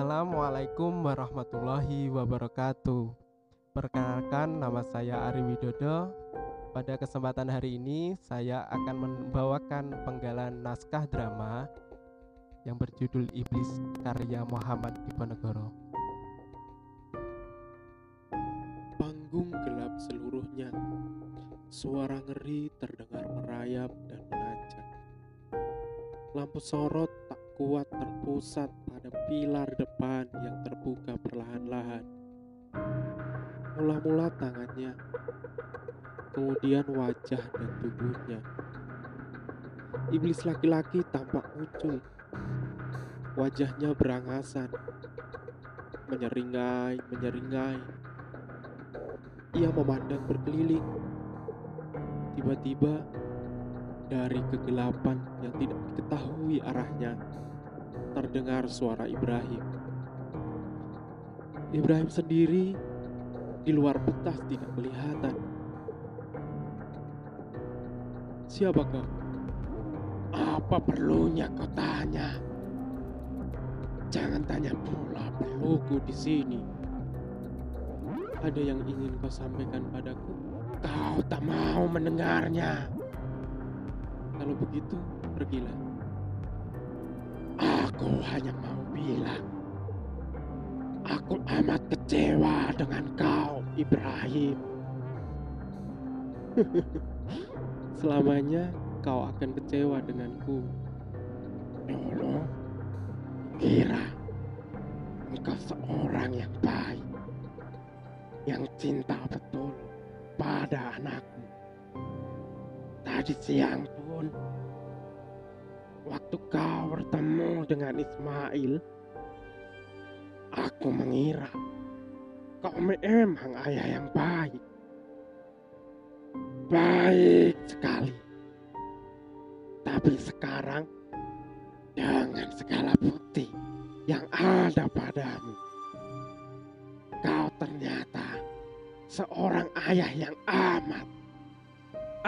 Assalamualaikum warahmatullahi wabarakatuh. Perkenalkan nama saya Ari Widodo. Pada kesempatan hari ini saya akan membawakan penggalan naskah drama yang berjudul Iblis karya Muhammad Diponegoro. Panggung gelap seluruhnya. Suara ngeri terdengar merayap dan menajam. Lampu sorot tak kuat terpusat pada pilar depan yang terbuka perlahan-lahan. Mula-mula tangannya, kemudian wajah dan tubuhnya. Iblis laki-laki tampak muncul. Wajahnya berangasan, menyeringai, menyeringai. Ia memandang berkeliling. Tiba-tiba, dari kegelapan yang tidak diketahui arahnya, terdengar suara Ibrahim. Ibrahim sendiri di luar petas tidak kelihatan. Siapa kau? Apa perlunya kau tanya? Jangan tanya pula perluku di sini. Ada yang ingin kau sampaikan padaku? Kau tak mau mendengarnya. Kalau begitu, pergilah. Aku hanya mau bilang, aku amat kecewa dengan kau, Ibrahim. Selamanya kau akan kecewa denganku. Dulu, kira engkau seorang yang baik, yang cinta betul pada anakmu. Tadi siang pun, waktu kau bertemu dengan Ismail, aku mengira kau memang ayah yang baik. Baik sekali. Tapi sekarang, dengan segala bukti yang ada padamu, kau ternyata seorang ayah yang amat,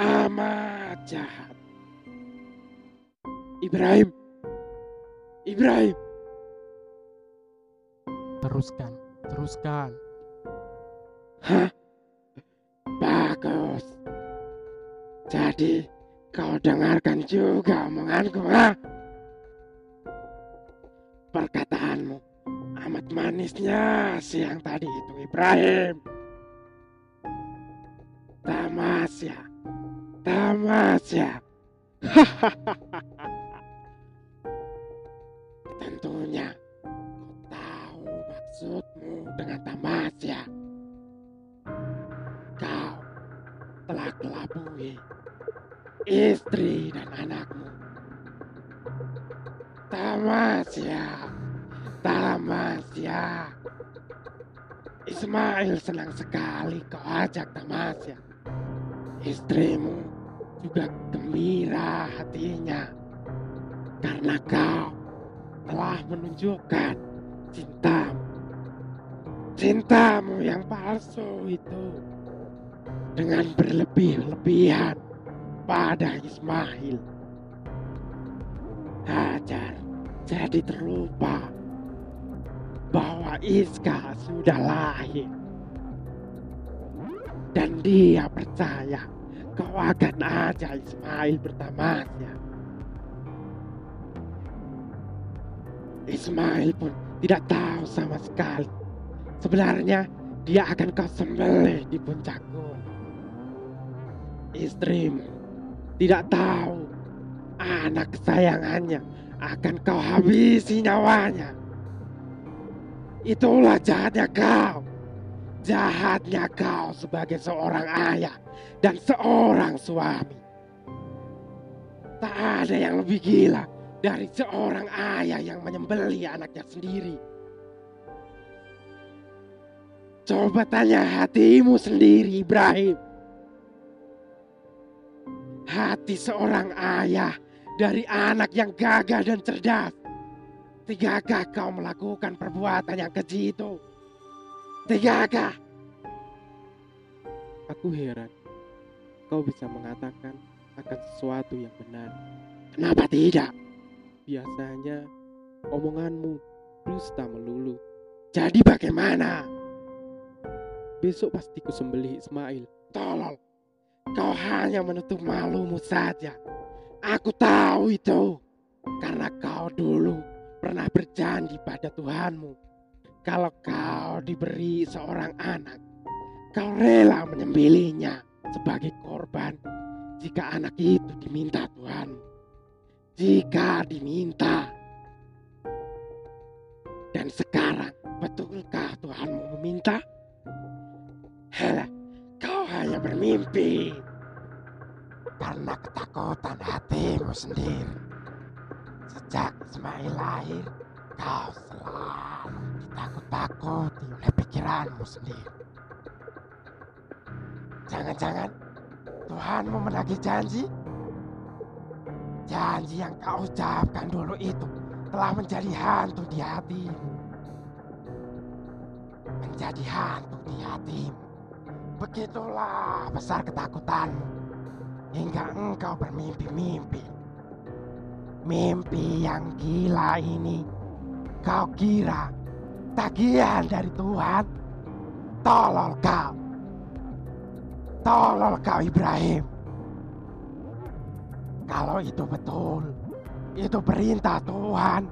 amat jahat. Ibrahim, Ibrahim, Teruskan, teruskan. hah? Bagus. Jadi kau dengarkan juga omonganku, ha? Perkataanmu amat manisnya siang tadi itu Ibrahim. Tamasya, tamasya. Tentunya kau tahu maksudmu dengan tamasya. Kau telah kelabui istri dan anakmu. Tamasya, tamasya. Ismail senang sekali kau ajak tamasya. Istrimu juga gembira hatinya karena kau telah menunjukkan cintamu. Cintamu yang palsu itu dengan berlebih-lebihan pada Ismail. Hajar jadi terlupa bahwa Iska sudah lahir. Dan dia percaya kau akan ajak Ismail bertamasya. Ismail pun tidak tahu sama sekali. Sebenarnya dia akan kau sembelih di puncak. Istrimu tidak tahu anak kesayangannya akan kau habisi nyawanya. Itulah jahatnya kau. Jahatnya kau sebagai seorang ayah dan seorang suami. Tak ada yang lebih gila dari seorang ayah yang menyembeli anaknya sendiri. Coba tanya hatimu sendiri, Ibrahim. Hati seorang ayah dari anak yang gagah dan cerdas. Tiggakah kau melakukan perbuatan yang keji itu? Tiggakah? Aku heran. Kau bisa mengatakan akan sesuatu yang benar. Kenapa tidak? Biasanya omonganmu dusta melulu. Jadi bagaimana? Besok pasti ku sembelih Ismail. Tolol. Kau hanya menutup malumu saja. Aku tahu itu. Karena kau dulu pernah berjanji pada Tuhanmu. Kalau kau diberi seorang anak, kau rela menyembelihnya sebagai korban jika anak itu diminta Tuhan. Jika diminta. Dan sekarang, betulkah Tuhanmu meminta? Helah, kau hanya bermimpi. Karena ketakutan hatimu sendiri. Sejak Ismail lahir, kau selalu ditakut-takuti oleh pikiranmu sendiri. Jangan-jangan Tuhanmu menagih janji? Janji yang kau ucapkan dulu itu telah menjadi hantu di hatimu. Menjadi hantu di hatimu. Begitulah besar ketakutanmu hingga engkau bermimpi-mimpi. Mimpi yang gila ini kau kira tagihan dari Tuhan? Tolol kau. Tolol kau Ibrahim. Kalau itu betul, itu perintah Tuhan.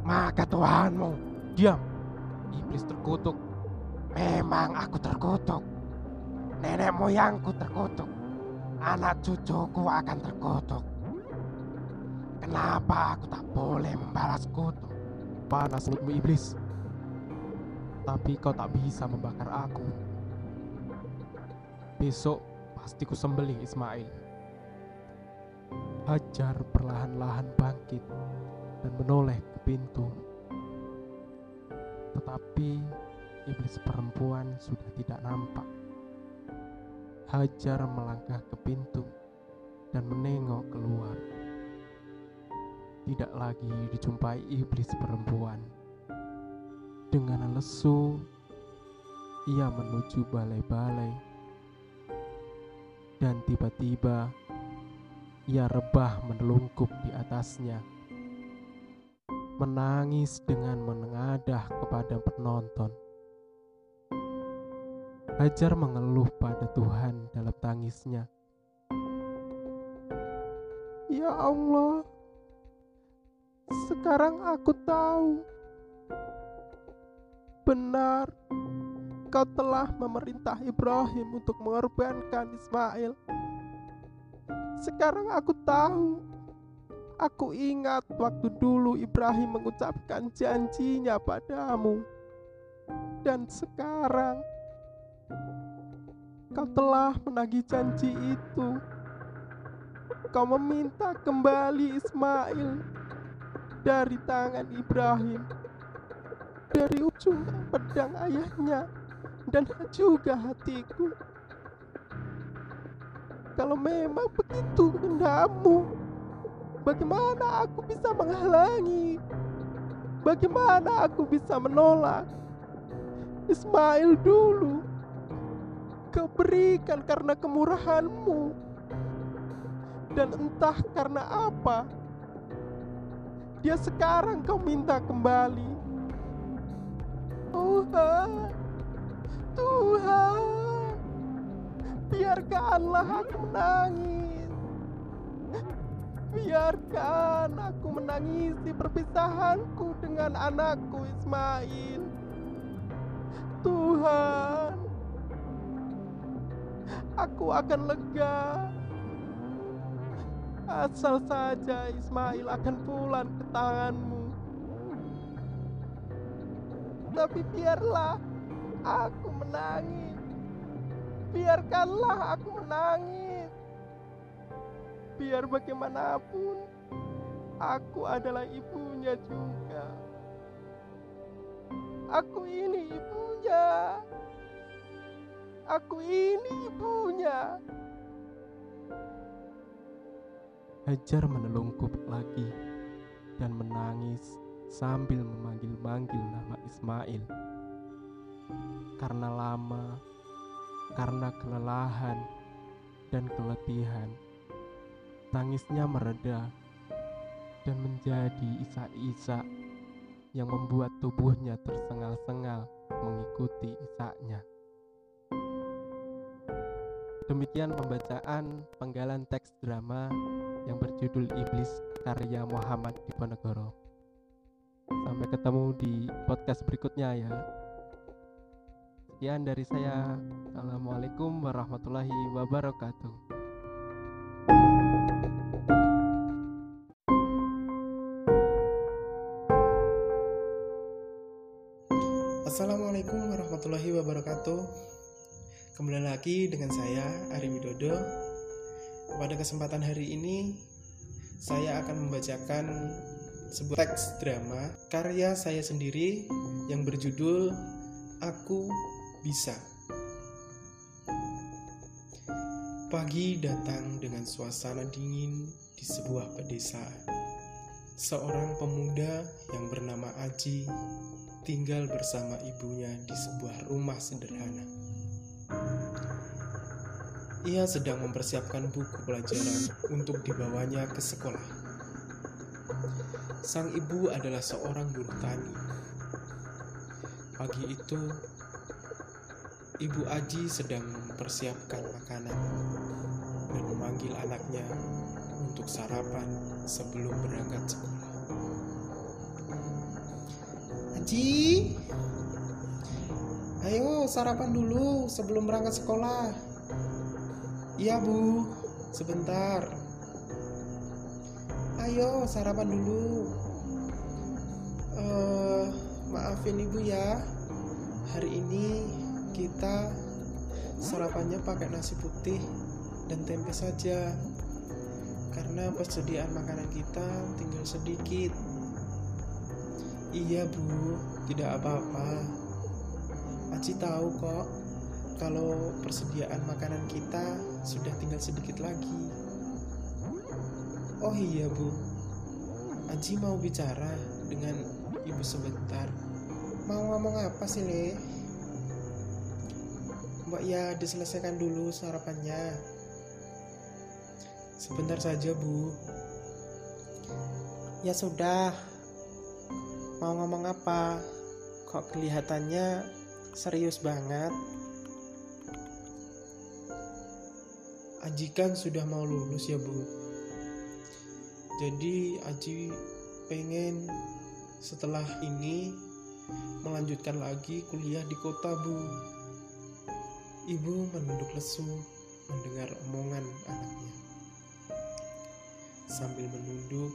Maka Tuhanmu, Diam. Iblis terkutuk. memang aku terkutuk. Nenek moyangku terkutuk. Anak cucuku akan terkutuk. Kenapa aku tak boleh membalas kutuk? Panas mulutmu iblis. Tapi kau tak bisa membakar aku. Besok pasti ku sembelih Ismail. Hajar perlahan-lahan bangkit dan menoleh ke pintu. Tetapi iblis perempuan sudah tidak nampak. Hajar melangkah ke pintu dan menengok keluar. Tidak lagi dijumpai iblis perempuan. Dengan lesu, ia menuju balai-balai. Dan tiba-tiba, ia rebah menelungkup di atasnya. Menangis dengan menengadah kepada penonton. Hajar mengeluh pada Tuhan dalam tangisnya. Ya Allah, sekarang aku tahu. Benar, kau telah memerintah Ibrahim untuk mengorbankan Ismail. Sekarang aku tahu. Aku ingat waktu dulu Ibrahim mengucapkan janjinya padamu. Dan sekarang kau telah menagih janji itu. Kau meminta kembali Ismail dari tangan Ibrahim, dari ujung pedang ayahnya, dan juga hatiku. Kalau memang begitu kehendakmu, bagaimana aku bisa menghalangi? Bagaimana aku bisa menolak? Ismail dulu, kau berikan karena kemurahanmu, dan entah karena apa, dia sekarang kau minta kembali. Tuhan, Tuhan, biarkanlah aku menangis. Biarkan aku menangisi perpisahanku dengan anakku Ismail. Tuhan, aku akan lega asal saja Ismail akan pulang ke tanganmu. Tapi biarlah aku menangis. Biarkanlah aku menangis. Biar bagaimanapun, aku adalah ibunya juga. Aku ini ibunya. Aku ini ibunya. Hajar menelungkup lagi dan menangis sambil memanggil-manggil nama Ismail. Karena lama, karena kelelahan dan keletihan, tangisnya mereda dan menjadi isak-isak yang membuat tubuhnya tersengal-sengal mengikuti isaknya. Demikian pembacaan penggalan teks drama yang berjudul Iblis karya Muhammad Diponegoro. Sampai ketemu di podcast berikutnya ya. Sekian dari saya. Assalamualaikum warahmatullahi wabarakatuh. Assalamualaikum warahmatullahi wabarakatuh Kembali lagi dengan saya Ari Widodo Pada kesempatan hari ini Saya akan membacakan sebuah teks drama Karya saya sendiri yang berjudul Aku Bisa Pagi datang dengan suasana dingin di sebuah pedesaan Seorang pemuda yang bernama Aji tinggal bersama ibunya di sebuah rumah sederhana. Ia sedang mempersiapkan buku pelajaran untuk dibawanya ke sekolah. Sang ibu adalah seorang buruh tani. Pagi itu, Ibu Aji sedang mempersiapkan makanan dan memanggil anaknya untuk sarapan sebelum berangkat sekolah. Aji, ayo sarapan dulu sebelum berangkat sekolah. Iya bu, sebentar. Ayo sarapan dulu. Uh, maafin ibu ya, kita sarapannya pakai nasi putih dan tempe saja. Karena persediaan makanan kita tinggal sedikit. Iya bu, tidak apa-apa. Aci tahu kok kalau persediaan makanan kita sudah tinggal sedikit lagi. Oh iya bu, Aji mau bicara dengan ibu sebentar. Mau ngomong apa sih le? Mbak ya diselesaikan dulu sarapannya. Sebentar saja bu. Ya sudah, Mau ngomong apa? Kok kelihatannya serius banget? Aji kan sudah mau lulus ya bu. Jadi Aji pengen setelah ini melanjutkan lagi kuliah di kota bu. Ibu menunduk lesu mendengar omongan anaknya. Sambil menunduk,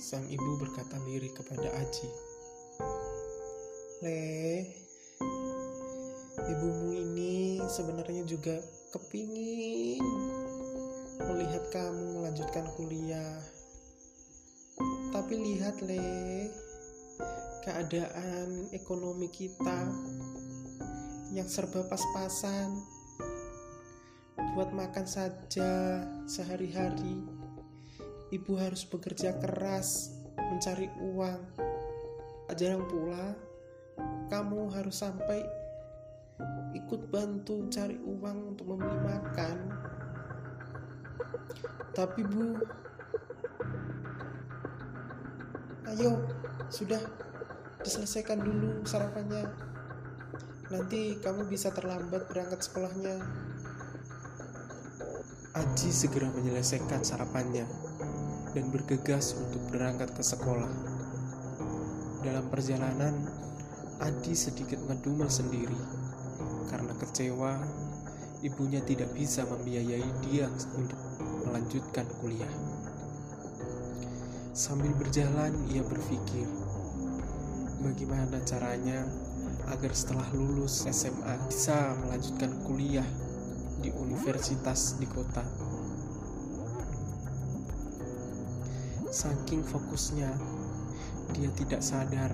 sang ibu berkata lirik kepada Aji. Le, ibumu ini sebenarnya juga kepingin melihat kamu melanjutkan kuliah. Tapi lihat Le, keadaan ekonomi kita yang serba pas-pasan. Buat makan saja sehari-hari ibu harus bekerja keras mencari uang. Jarang pula kamu harus sampai ikut bantu cari uang untuk membeli makan. Tapi bu, ayo sudah diselesaikan dulu sarapannya. Nanti kamu bisa terlambat berangkat sekolahnya. Aji segera menyelesaikan sarapannya dan bergegas untuk berangkat ke sekolah. Dalam perjalanan, Adi sedikit ngedumel sendiri karena kecewa ibunya tidak bisa membiayai dia untuk melanjutkan kuliah. Sambil berjalan, ia berpikir, bagaimana caranya agar setelah lulus SMA bisa melanjutkan kuliah di universitas di kota. Saking fokusnya, dia tidak sadar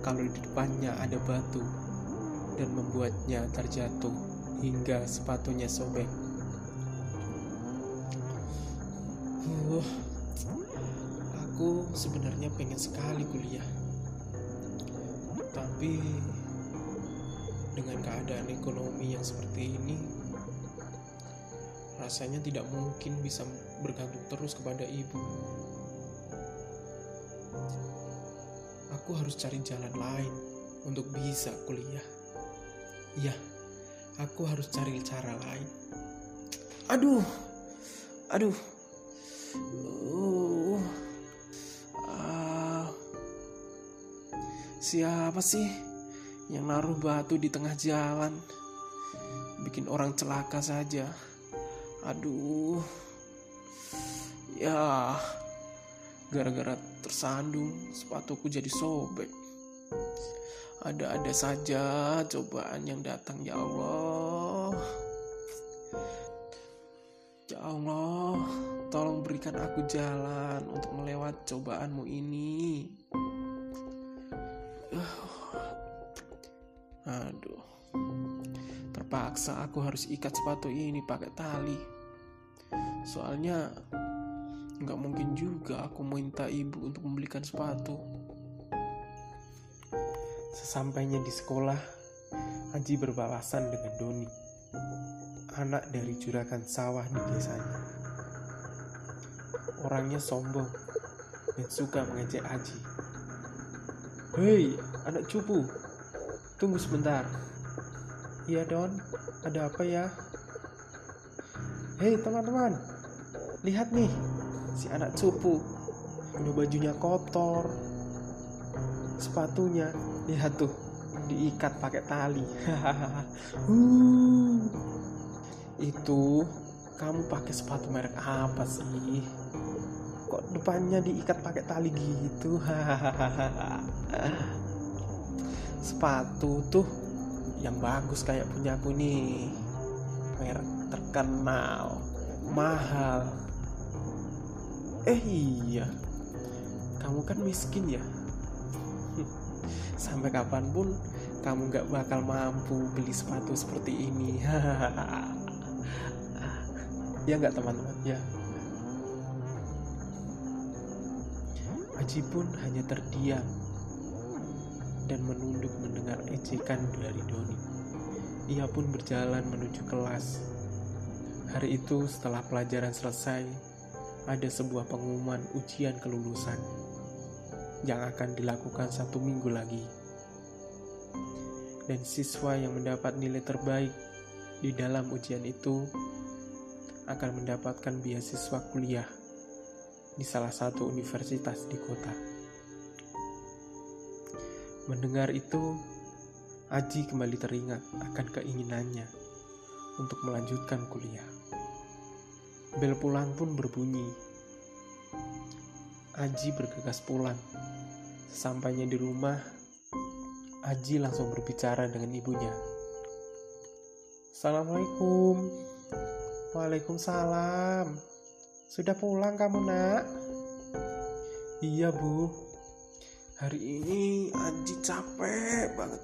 kalau di depannya ada batu dan membuatnya terjatuh hingga sepatunya sobek. Uh, aku sebenarnya pengen sekali kuliah. Tapi dengan keadaan ekonomi yang seperti ini, rasanya tidak mungkin bisa bergantung terus kepada ibu. aku harus cari jalan lain untuk bisa kuliah. Iya, aku harus cari cara lain. Aduh, aduh, uh, ah. siapa sih yang naruh batu di tengah jalan? Bikin orang celaka saja. Aduh, ya, gara-gara tersandung sepatuku jadi sobek. Ada-ada saja cobaan yang datang ya Allah. Ya Allah, tolong berikan aku jalan untuk melewati cobaanmu ini. Aduh, terpaksa aku harus ikat sepatu ini pakai tali. Soalnya nggak mungkin juga aku minta ibu untuk membelikan sepatu. Sesampainya di sekolah, Haji berpapasan dengan Doni, anak dari juragan sawah di desanya. Orangnya sombong dan suka mengejek Haji. Hei, anak cupu, tunggu sebentar. Iya Don, ada apa ya? Hei teman-teman, lihat nih, si anak cupu. Punya bajunya kotor, sepatunya lihat tuh diikat pakai tali. Uh, itu kamu pakai sepatu merek apa sih? Kok depannya diikat pakai tali gitu sepatu tuh yang bagus kayak punya aku nih merek terkenal mahal. Eh iya. Kamu kan miskin ya? Sampai kapan pun kamu gak bakal mampu beli sepatu seperti ini. Ya nggak teman-teman? Ya. Aji pun hanya terdiam dan menunduk mendengar ejekan dari Doni. Ia pun berjalan menuju kelas. Hari itu setelah pelajaran selesai, ada sebuah pengumuman ujian kelulusan yang akan dilakukan satu minggu lagi. Dan siswa yang mendapat nilai terbaik di dalam ujian itu akan mendapatkan beasiswa kuliah di salah satu universitas di kota. Mendengar itu, Aji kembali teringat akan keinginannya untuk melanjutkan kuliah. Bel pulang pun berbunyi. Aji bergegas pulang. Sesampainya di rumah, Aji langsung berbicara dengan ibunya. Assalamualaikum. Waalaikumsalam. Sudah pulang kamu, Nak? Iya, Bu. Hari ini Aji capek banget.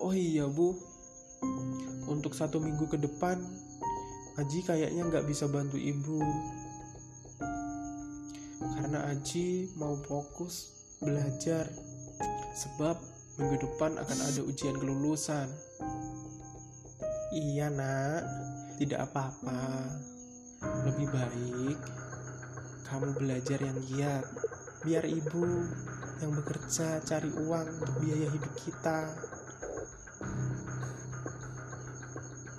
Oh iya, Bu. Untuk satu minggu ke depan, Aji kayaknya nggak bisa bantu ibu. Karena Aji mau fokus belajar. Sebab minggu depan akan ada ujian kelulusan. Iya, Nak. Tidak apa-apa. Lebih baik kamu belajar yang giat, biar ibu yang bekerja cari uang untuk biaya hidup kita.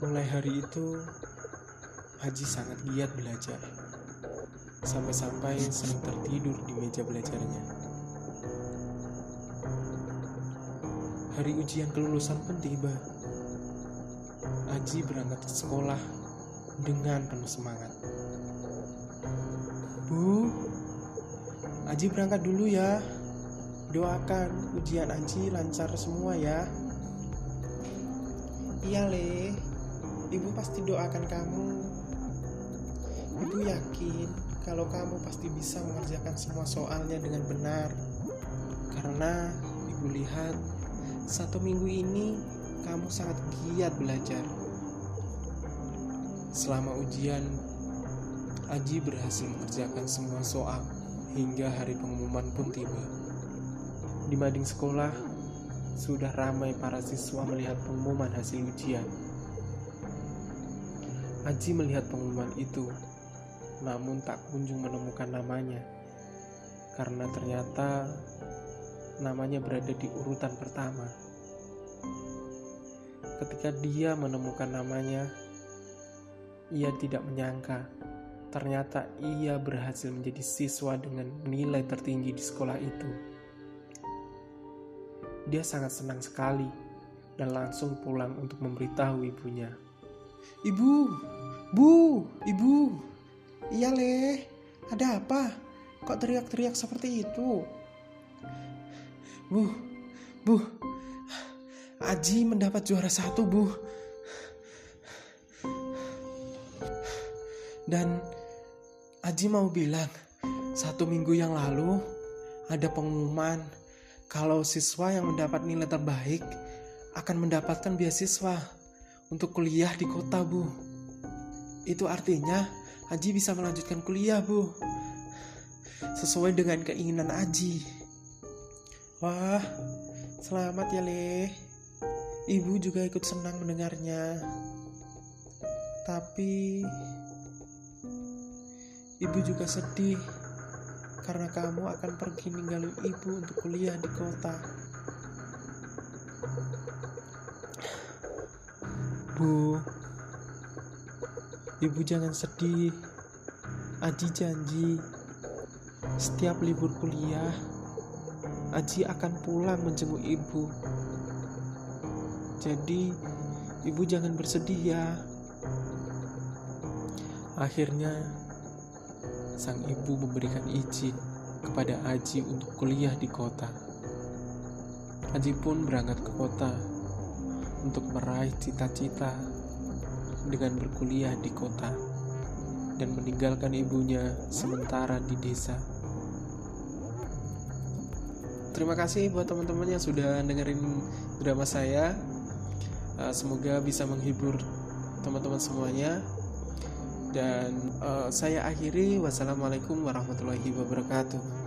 Mulai hari itu, Haji sangat giat belajar, sampai-sampai sering tertidur di meja belajarnya. Hari ujian kelulusan pun tiba. Haji berangkat ke sekolah dengan penuh semangat. Bu, Aji berangkat dulu ya. Doakan ujian Aji lancar semua ya. Iya, Le. Ibu pasti doakan kamu. Ibu yakin kalau kamu pasti bisa mengerjakan semua soalnya dengan benar. Karena ibu lihat satu minggu ini kamu sangat giat belajar. Selama ujian, Aji berhasil mengerjakan semua soal hingga hari pengumuman pun tiba. Di mading sekolah, sudah ramai para siswa melihat pengumuman hasil ujian. Aji melihat pengumuman itu, namun tak kunjung menemukan namanya. Karena ternyata namanya berada di urutan pertama. Ketika dia menemukan namanya, ia tidak menyangka ternyata ia berhasil menjadi siswa dengan nilai tertinggi di sekolah itu. Dia sangat senang sekali dan langsung pulang untuk memberitahu ibunya. Ibu, bu, ibu, iya leh, ada apa? Kok teriak-teriak seperti itu? Bu, bu, Aji mendapat juara satu, bu. Dan Aji mau bilang, satu minggu yang lalu ada pengumuman kalau siswa yang mendapat nilai terbaik akan mendapatkan beasiswa untuk kuliah di kota, Bu. Itu artinya Aji bisa melanjutkan kuliah, Bu. Sesuai dengan keinginan Aji. Wah, selamat ya, Le. Ibu juga ikut senang mendengarnya. Tapi Ibu juga sedih karena kamu akan pergi ninggalin ibu untuk kuliah di kota. Bu, ibu jangan sedih. Aji janji, setiap libur kuliah, Aji akan pulang menjenguk ibu. Jadi, ibu jangan bersedih ya. Akhirnya, sang ibu memberikan izin kepada Aji untuk kuliah di kota. Aji pun berangkat ke kota untuk meraih cita-cita dengan berkuliah di kota dan meninggalkan ibunya sementara di desa. Terima kasih buat teman-teman yang sudah dengerin drama saya. Eh, semoga bisa menghibur teman-teman semuanya dan uh, saya akhiri. Wassalamualaikum warahmatullahi wabarakatuh